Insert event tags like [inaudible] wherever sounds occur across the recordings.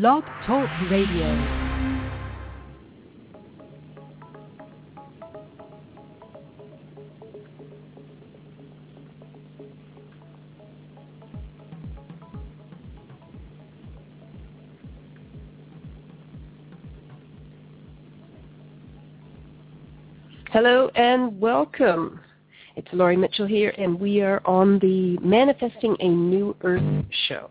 Blog Talk Radio. Hello and welcome. It's Laurie Mitchell here, and we are on the Manifesting a New Earth show.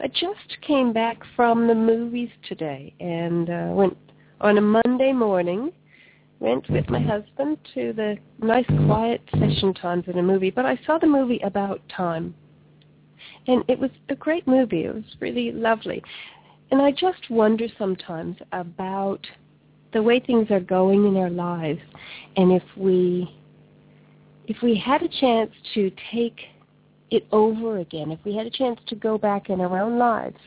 I just came back from the movies today and uh, went on a Monday morning. Went with my husband to the nice quiet session times in a movie, but I saw the movie About Time. And it was a great movie. It was really lovely. And I just wonder sometimes about the way things are going in our lives and if we if we had a chance to take it over again, if we had a chance to go back in our own lives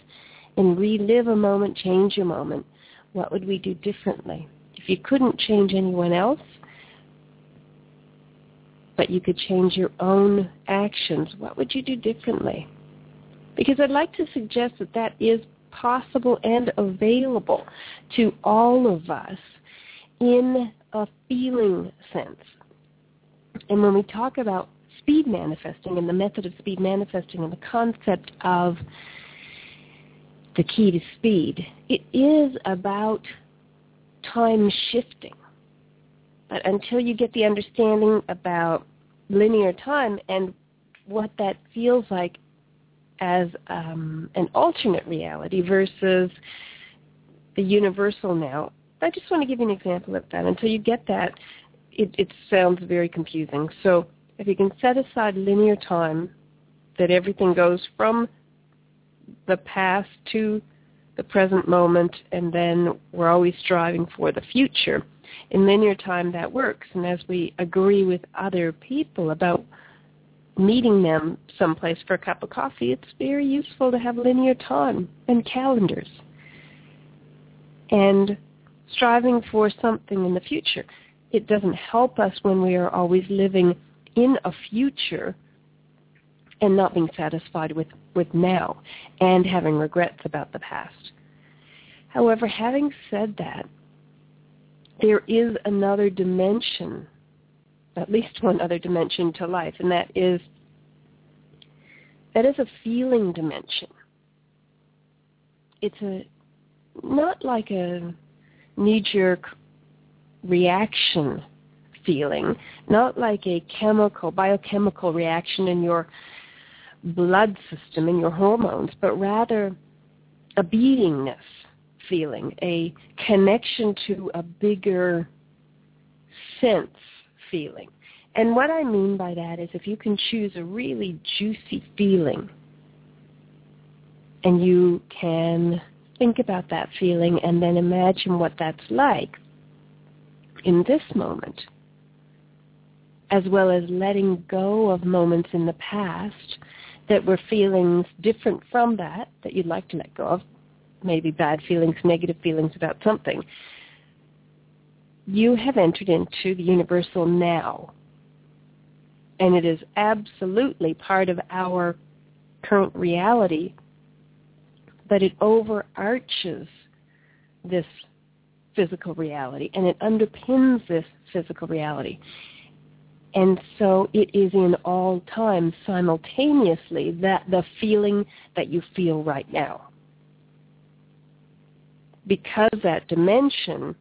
and relive a moment, change a moment, what would we do differently? If you couldn't change anyone else, but you could change your own actions, what would you do differently? Because I'd like to suggest that that is possible and available to all of us in a feeling sense. And when we talk about speed manifesting and the method of speed manifesting and the concept of the key to speed, it is about time shifting. But until you get the understanding about linear time and what that feels like as um, an alternate reality versus the universal now, I just want to give you an example of that. Until you get that, it, it sounds very confusing. So if you can set aside linear time, that everything goes from the past to the present moment, and then we're always striving for the future. In linear time, that works. And as we agree with other people about meeting them someplace for a cup of coffee, it's very useful to have linear time and calendars. And striving for something in the future it doesn't help us when we are always living in a future and not being satisfied with, with now and having regrets about the past. However, having said that, there is another dimension, at least one other dimension to life, and that is that is a feeling dimension. It's a not like a knee-jerk reaction feeling, not like a chemical, biochemical reaction in your blood system, in your hormones, but rather a beingness feeling, a connection to a bigger sense feeling. And what I mean by that is if you can choose a really juicy feeling and you can think about that feeling and then imagine what that's like, in this moment, as well as letting go of moments in the past that were feelings different from that, that you'd like to let go of, maybe bad feelings, negative feelings about something, you have entered into the universal now. And it is absolutely part of our current reality, but it overarches this physical reality and it underpins this physical reality. And so it is in all times simultaneously that the feeling that you feel right now. Because that dimension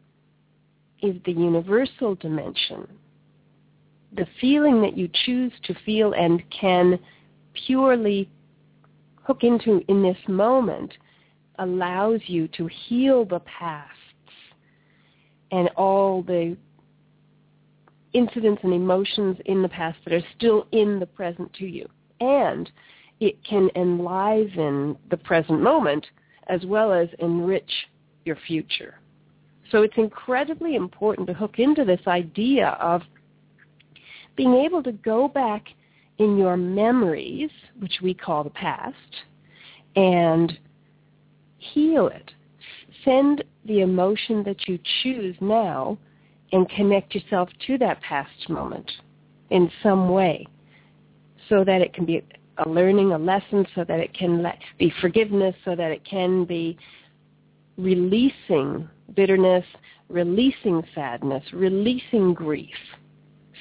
is the universal dimension, the feeling that you choose to feel and can purely hook into in this moment allows you to heal the pasts and all the incidents and emotions in the past that are still in the present to you. And it can enliven the present moment as well as enrich your future. So it's incredibly important to hook into this idea of being able to go back in your memories, which we call the past, and heal it. Send the emotion that you choose now and connect yourself to that past moment in some way so that it can be a learning, a lesson, so that it can let, be forgiveness, so that it can be releasing bitterness, releasing sadness, releasing grief,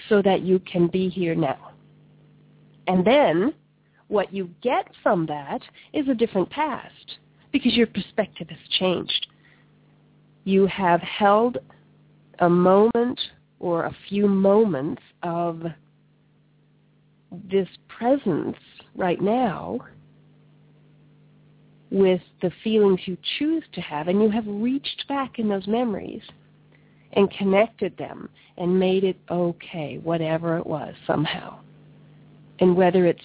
so that you can be here now. And then what you get from that is a different past because your perspective has changed. You have held a moment or a few moments of this presence right now with the feelings you choose to have, and you have reached back in those memories and connected them and made it okay, whatever it was, somehow. And whether it's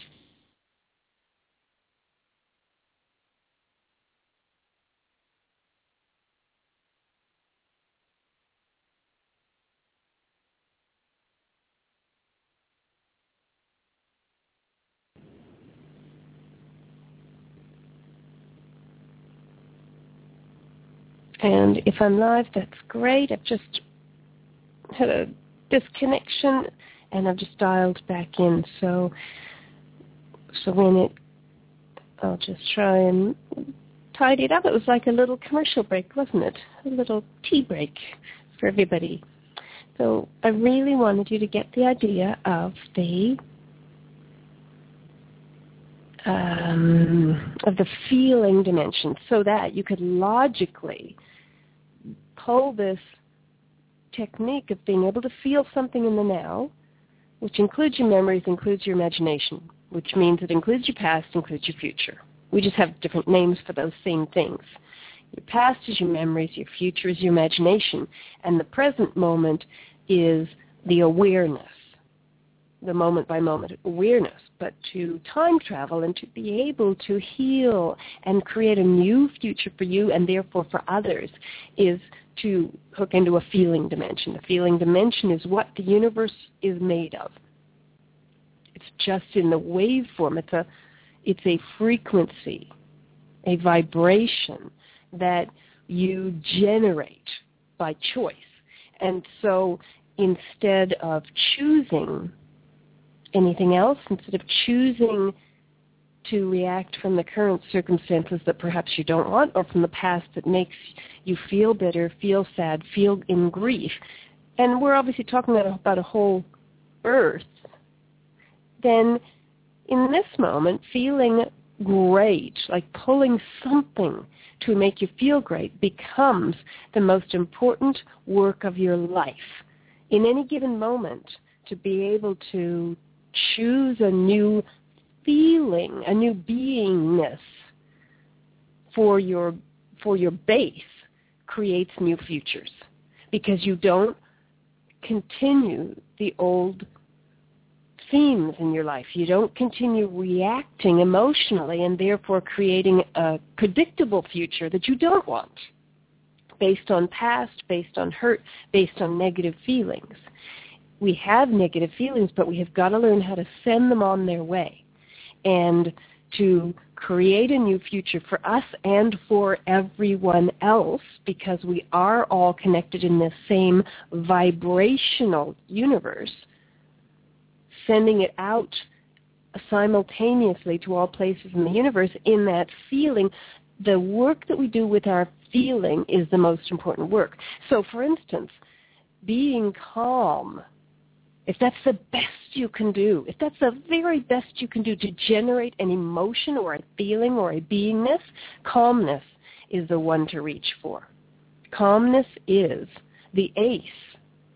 And if I'm live, that's great. I've just had a disconnection and I've just dialed back in. So, so when it, I'll just try and tidy it up. It was like a little commercial break, wasn't it? A little tea break for everybody. So I really wanted you to get the idea of the um, of the feeling dimension, so that you could logically pull this technique of being able to feel something in the now, which includes your memories, includes your imagination, which means it includes your past, includes your future. We just have different names for those same things. Your past is your memories, your future is your imagination, and the present moment is the awareness, the moment by moment awareness. But to time travel and to be able to heal and create a new future for you and therefore for others is to hook into a feeling dimension. The feeling dimension is what the universe is made of. It's just in the waveform. It's a, it's a frequency, a vibration that you generate by choice. And so instead of choosing anything else, instead of choosing to react from the current circumstances that perhaps you don't want or from the past that makes you feel bitter, feel sad, feel in grief. And we're obviously talking about a whole earth. Then in this moment, feeling great, like pulling something to make you feel great becomes the most important work of your life. In any given moment, to be able to choose a new feeling, a new beingness for your for your base creates new futures because you don't continue the old themes in your life. You don't continue reacting emotionally and therefore creating a predictable future that you don't want based on past, based on hurt, based on negative feelings. We have negative feelings, but we have got to learn how to send them on their way and to create a new future for us and for everyone else because we are all connected in this same vibrational universe, sending it out simultaneously to all places in the universe in that feeling. The work that we do with our feeling is the most important work. So for instance, being calm if that's the best you can do, if that's the very best you can do to generate an emotion or a feeling or a beingness, calmness is the one to reach for. Calmness is the ace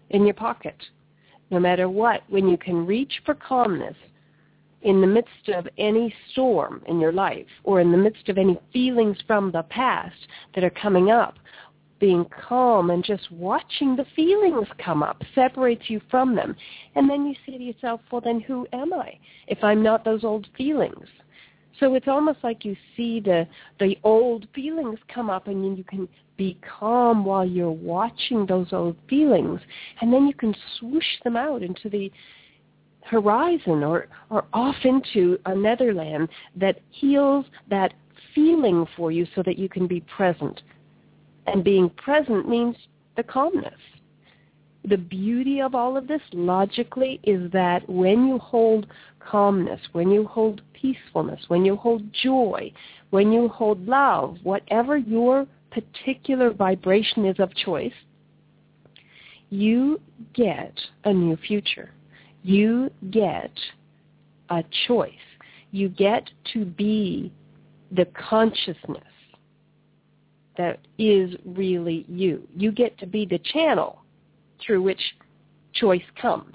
in your pocket. No matter what, when you can reach for calmness in the midst of any storm in your life or in the midst of any feelings from the past that are coming up, being calm and just watching the feelings come up separates you from them. And then you say to yourself, well, then who am I if I'm not those old feelings? So it's almost like you see the the old feelings come up and then you can be calm while you're watching those old feelings and then you can swoosh them out into the horizon or, or off into another land that heals that feeling for you so that you can be present and being present means the calmness. the beauty of all of this logically is that when you hold calmness, when you hold peacefulness, when you hold joy, when you hold love, whatever your particular vibration is of choice, you get a new future. You get a choice. You get to be the consciousness that is really you. You get to be the channel through which choice comes.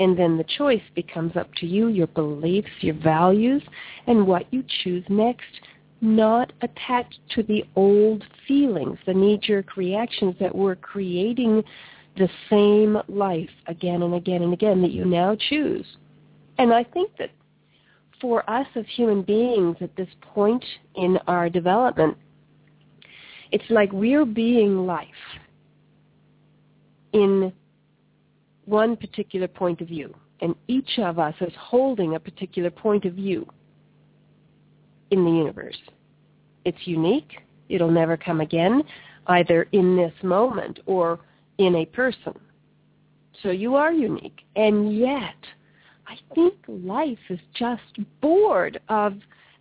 And then the choice becomes up to you, your beliefs, your values, and what you choose next, not attached to the old feelings, the knee-jerk reactions that were creating the same life again and again and again that you now choose. And I think that for us as human beings at this point in our development, it's like we're being life in one particular point of view. And each of us is holding a particular point of view in the universe. It's unique. It'll never come again, either in this moment or in a person. So you are unique. And yet, I think life is just bored of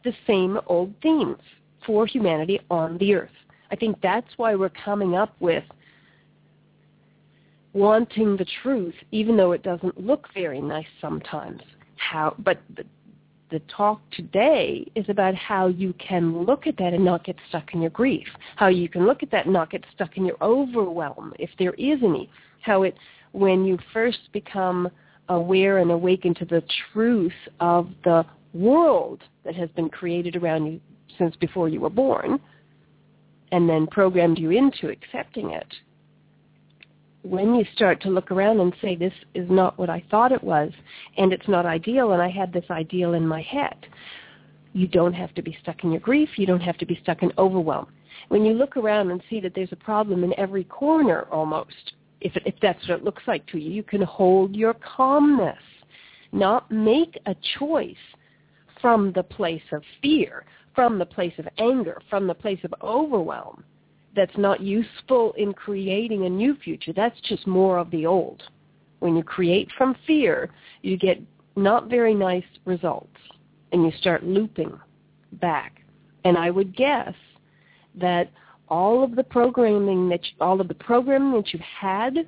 the same old themes for humanity on the earth. I think that's why we're coming up with wanting the truth, even though it doesn't look very nice sometimes. How, but the, the talk today is about how you can look at that and not get stuck in your grief. How you can look at that and not get stuck in your overwhelm, if there is any. How it, when you first become aware and awaken to the truth of the world that has been created around you since before you were born, and then programmed you into accepting it, when you start to look around and say, this is not what I thought it was, and it's not ideal, and I had this ideal in my head, you don't have to be stuck in your grief. You don't have to be stuck in overwhelm. When you look around and see that there's a problem in every corner almost, if, if that's what it looks like to you, you can hold your calmness, not make a choice from the place of fear, from the place of anger, from the place of overwhelm that's not useful in creating a new future. That's just more of the old. When you create from fear, you get not very nice results and you start looping back. And I would guess that all of the programming that you, all of the programming that you've had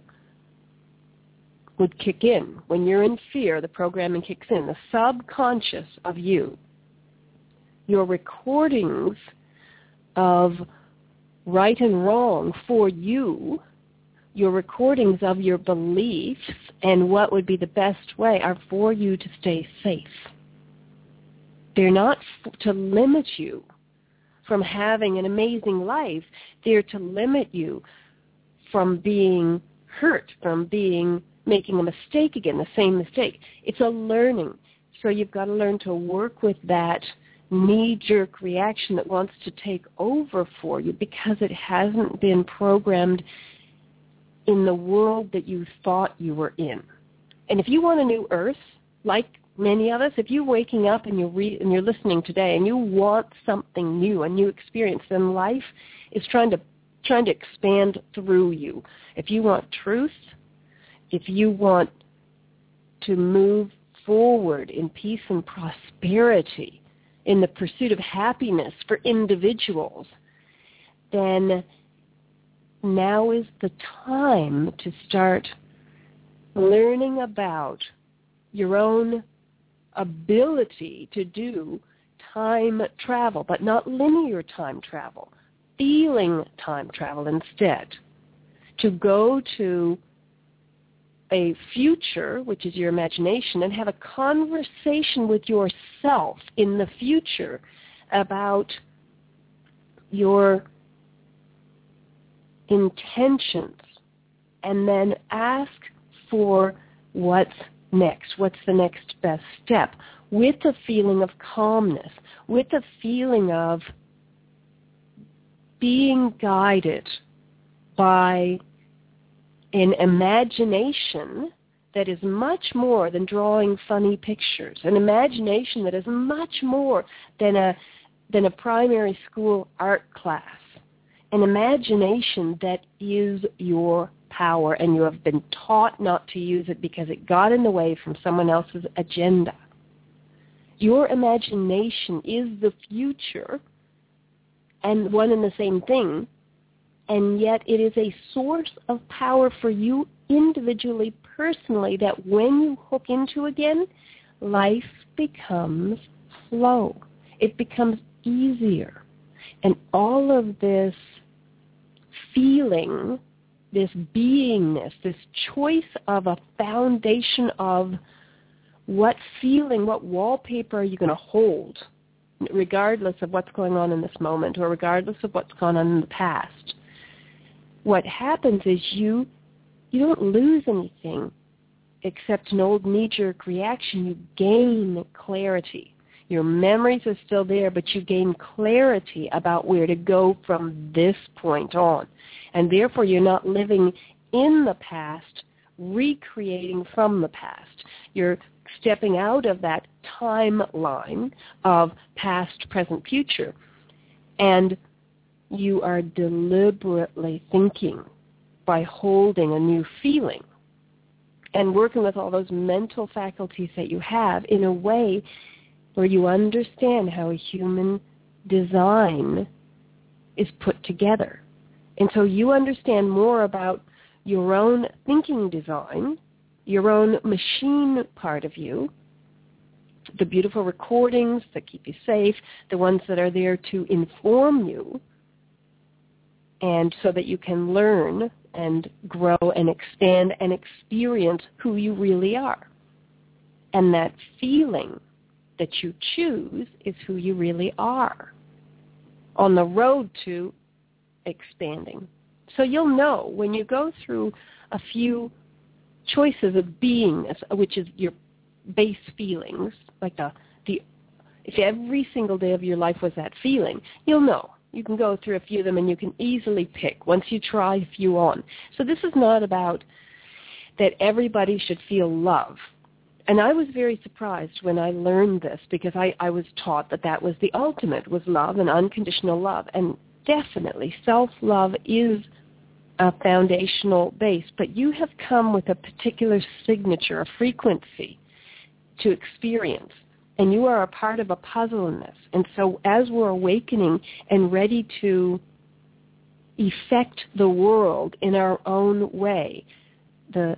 would kick in. When you're in fear, the programming kicks in. The subconscious of you, your recordings of right and wrong for you, your recordings of your beliefs and what would be the best way are for you to stay safe. They're not to limit you from having an amazing life. They're to limit you from being hurt, from being making a mistake again, the same mistake. It's a learning. So you've got to learn to work with that knee-jerk reaction that wants to take over for you because it hasn't been programmed in the world that you thought you were in. And if you want a new earth, like many of us, if you're waking up and you're, re- and you're listening today and you want something new, a new experience, then life is trying to trying to expand through you. If you want truth, if you want to move forward in peace and prosperity, in the pursuit of happiness for individuals, then now is the time to start learning about your own ability to do time travel, but not linear time travel, feeling time travel instead. To go to a future, which is your imagination, and have a conversation with yourself in the future about your intentions and then ask for what's next, what's the next best step, with a feeling of calmness, with a feeling of being guided by an imagination that is much more than drawing funny pictures, an imagination that is much more than a, than a primary school art class, an imagination that is your power and you have been taught not to use it because it got in the way from someone else's agenda. Your imagination is the future and one and the same thing, and yet it is a source of power for you individually, personally, that when you hook into again, life becomes flow. It becomes easier. And all of this feeling, this beingness, this choice of a foundation of what feeling, what wallpaper are you going to hold, regardless of what's going on in this moment or regardless of what's gone on in the past. What happens is you you don't lose anything except an old knee-jerk reaction. You gain clarity. Your memories are still there, but you gain clarity about where to go from this point on. And therefore you're not living in the past, recreating from the past. You're stepping out of that timeline of past, present, future. And you are deliberately thinking by holding a new feeling and working with all those mental faculties that you have in a way where you understand how a human design is put together. And so you understand more about your own thinking design, your own machine part of you, the beautiful recordings that keep you safe, the ones that are there to inform you, and so that you can learn and grow and expand and experience who you really are. And that feeling that you choose is who you really are on the road to expanding. So you'll know when you go through a few choices of beingness, which is your base feelings, like the, the if every single day of your life was that feeling, you'll know. You can go through a few of them and you can easily pick once you try a few on. So this is not about that everybody should feel love and I was very surprised when I learned this because I, I was taught that that was the ultimate, was love and unconditional love. And definitely self-love is a foundational base, but you have come with a particular signature, a frequency to experience. And you are a part of a puzzle in this. And so as we're awakening and ready to effect the world in our own way, the,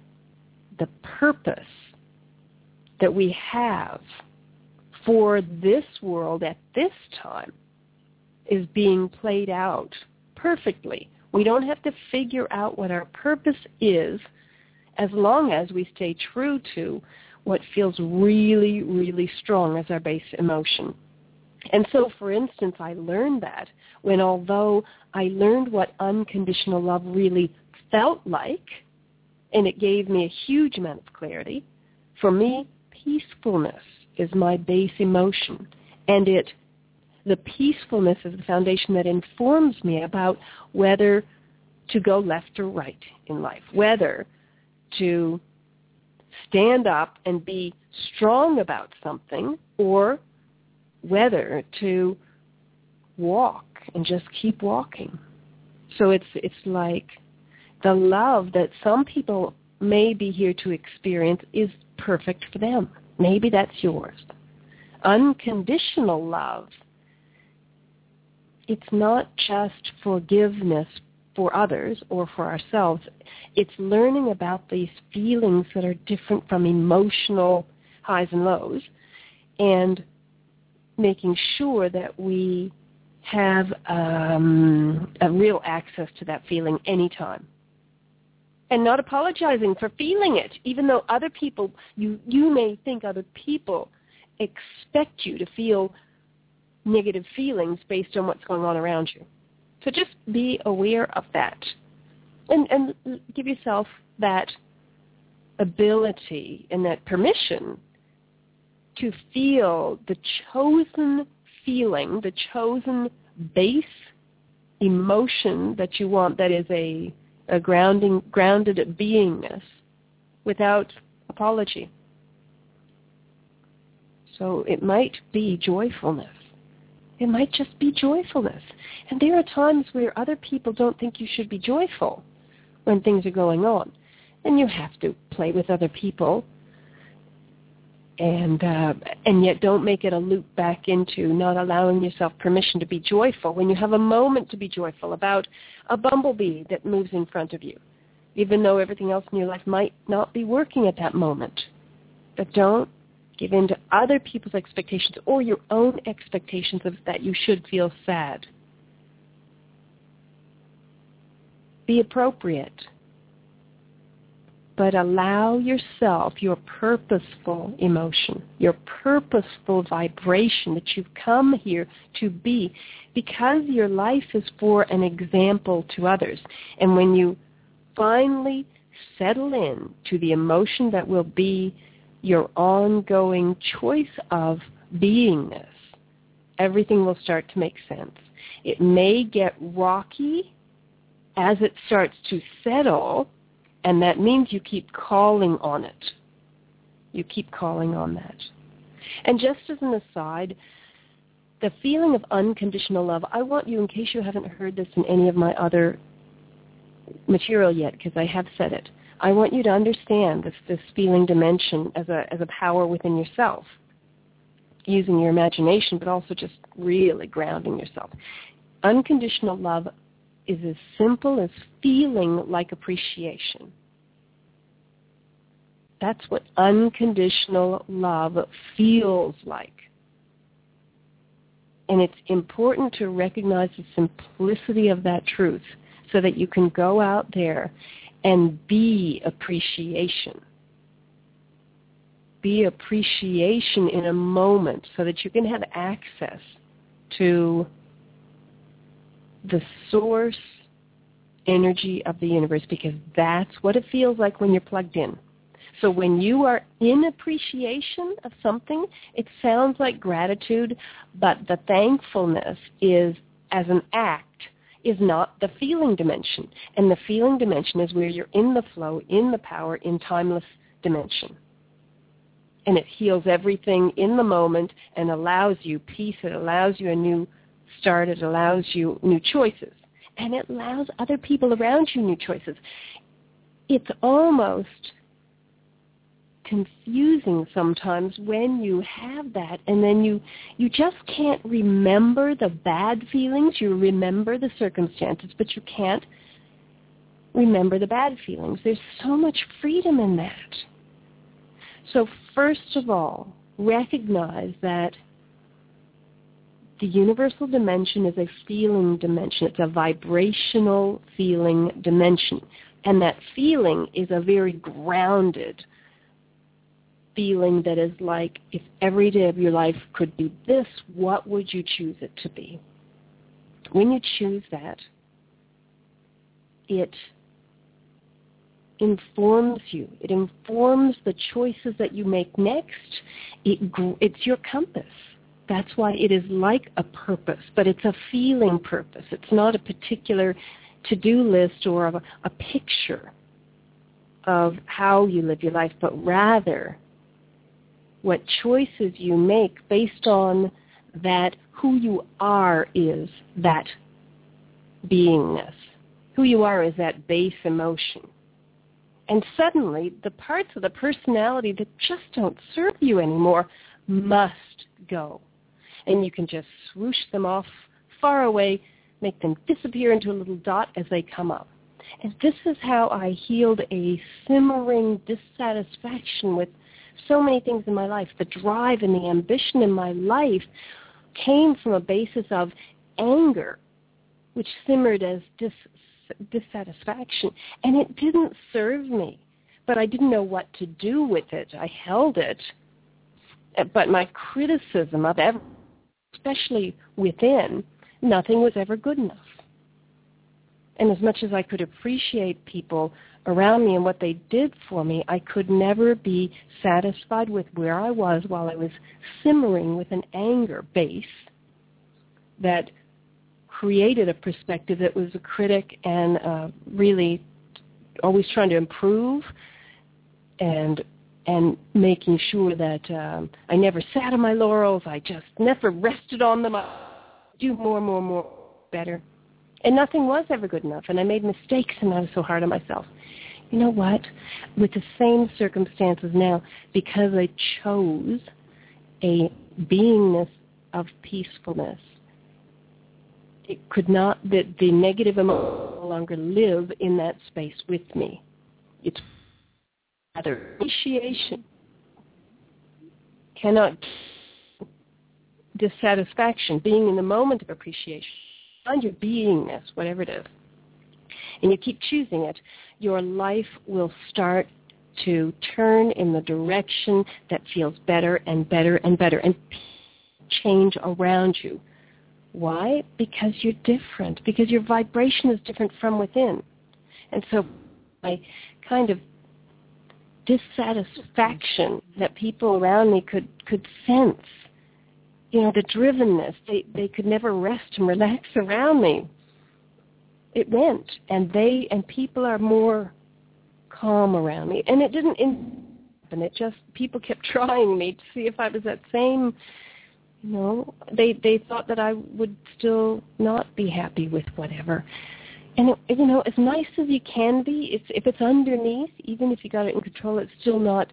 the purpose that we have for this world at this time is being played out perfectly. We don't have to figure out what our purpose is as long as we stay true to what feels really, really strong as our base emotion. And so, for instance, I learned that when although I learned what unconditional love really felt like, and it gave me a huge amount of clarity, for me, peacefulness is my base emotion. And it, the peacefulness is the foundation that informs me about whether to go left or right in life, whether to stand up and be strong about something or whether to walk and just keep walking. So it's it's like the love that some people may be here to experience is perfect for them. Maybe that's yours. Unconditional love, it's not just forgiveness for others or for ourselves. It's learning about these feelings that are different from emotional highs and lows and making sure that we have um, a real access to that feeling anytime and not apologizing for feeling it, even though other people, you, you may think other people expect you to feel negative feelings based on what's going on around you. So just be aware of that and, and give yourself that ability and that permission to feel the chosen feeling, the chosen base emotion that you want that is a a grounding, grounded beingness without apology. So it might be joyfulness. It might just be joyfulness. And there are times where other people don't think you should be joyful when things are going on. And you have to play with other people and uh, and yet don't make it a loop back into not allowing yourself permission to be joyful when you have a moment to be joyful about a bumblebee that moves in front of you, even though everything else in your life might not be working at that moment. But don't give in to other people's expectations or your own expectations of that you should feel sad. Be appropriate but allow yourself your purposeful emotion, your purposeful vibration that you've come here to be because your life is for an example to others. And when you finally settle in to the emotion that will be your ongoing choice of beingness, everything will start to make sense. It may get rocky as it starts to settle, and that means you keep calling on it. You keep calling on that. And just as an aside, the feeling of unconditional love, I want you, in case you haven't heard this in any of my other material yet, because I have said it, I want you to understand this, this feeling dimension as a, as a power within yourself, using your imagination, but also just really grounding yourself. Unconditional love is as simple as feeling like appreciation. That's what unconditional love feels like. And it's important to recognize the simplicity of that truth so that you can go out there and be appreciation. Be appreciation in a moment so that you can have access to the source energy of the universe because that's what it feels like when you're plugged in. So when you are in appreciation of something, it sounds like gratitude, but the thankfulness is as an act is not the feeling dimension. And the feeling dimension is where you're in the flow, in the power, in timeless dimension. And it heals everything in the moment and allows you peace. It allows you a new start. It allows you new choices. And it allows other people around you new choices. It's almost confusing sometimes when you have that and then you you just can't remember the bad feelings you remember the circumstances but you can't remember the bad feelings there's so much freedom in that so first of all recognize that the universal dimension is a feeling dimension. It's a vibrational feeling dimension. And that feeling is a very grounded feeling that is like, if every day of your life could be this, what would you choose it to be? When you choose that, it informs you. It informs the choices that you make next. It, it's your compass. That's why it is like a purpose, but it's a feeling purpose. It's not a particular to-do list or a, a picture of how you live your life, but rather what choices you make based on that who you are is that beingness. Who you are is that base emotion. And suddenly, the parts of the personality that just don't serve you anymore must go and you can just swoosh them off far away, make them disappear into a little dot as they come up. And this is how I healed a simmering dissatisfaction with so many things in my life. The drive and the ambition in my life came from a basis of anger, which simmered as dis- dissatisfaction. And it didn't serve me, but I didn't know what to do with it. I held it. But my criticism of everything especially within, nothing was ever good enough. And as much as I could appreciate people around me and what they did for me, I could never be satisfied with where I was while I was simmering with an anger base that created a perspective that was a critic and uh, really always trying to improve and and making sure that um, I never sat on my laurels. I just never rested on them. I do more, more, more, better. And nothing was ever good enough. And I made mistakes and I was so hard on myself. You know what? With the same circumstances now, because I chose a beingness of peacefulness, it could not, the, the negative emotion no longer live in that space with me. It's rather appreciation cannot dissatisfaction, being in the moment of appreciation, find your beingness, whatever it is, and you keep choosing it, your life will start to turn in the direction that feels better and better and better and change around you. Why? Because you're different, because your vibration is different from within. And so my kind of dissatisfaction that people around me could, could sense, you know, the drivenness, they, they could never rest and relax around me. It went, and they and people are more calm around me. And it didn't happen. It just people kept [laughs] trying me to see if I was that same you know, they they thought that I would still not be happy with whatever. And it, you know, as nice as you can be, it's, if it's underneath, even if you got it in control, it's still not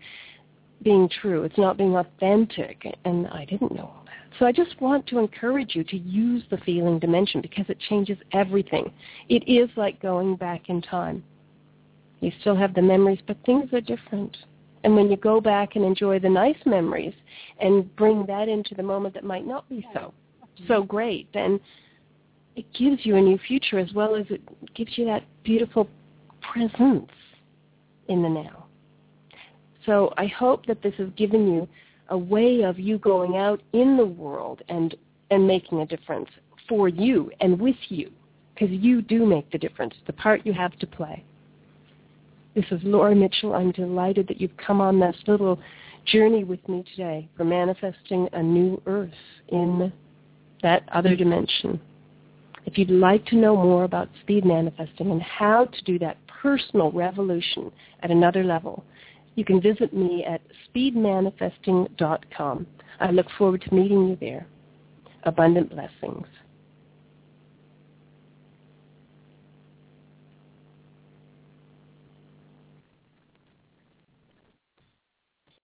being true. It's not being authentic. And I didn't know. So I just want to encourage you to use the feeling dimension because it changes everything. It is like going back in time. You still have the memories, but things are different. And when you go back and enjoy the nice memories and bring that into the moment that might not be so so great, then it gives you a new future as well as it gives you that beautiful presence in the now. So I hope that this has given you a way of you going out in the world and and making a difference for you and with you because you do make the difference, the part you have to play. This is Laura Mitchell. I'm delighted that you've come on this little journey with me today for manifesting a new earth in that other dimension. If you'd like to know more about speed manifesting and how to do that personal revolution at another level, you can visit me at speedmanifesting.com. I look forward to meeting you there. Abundant blessings.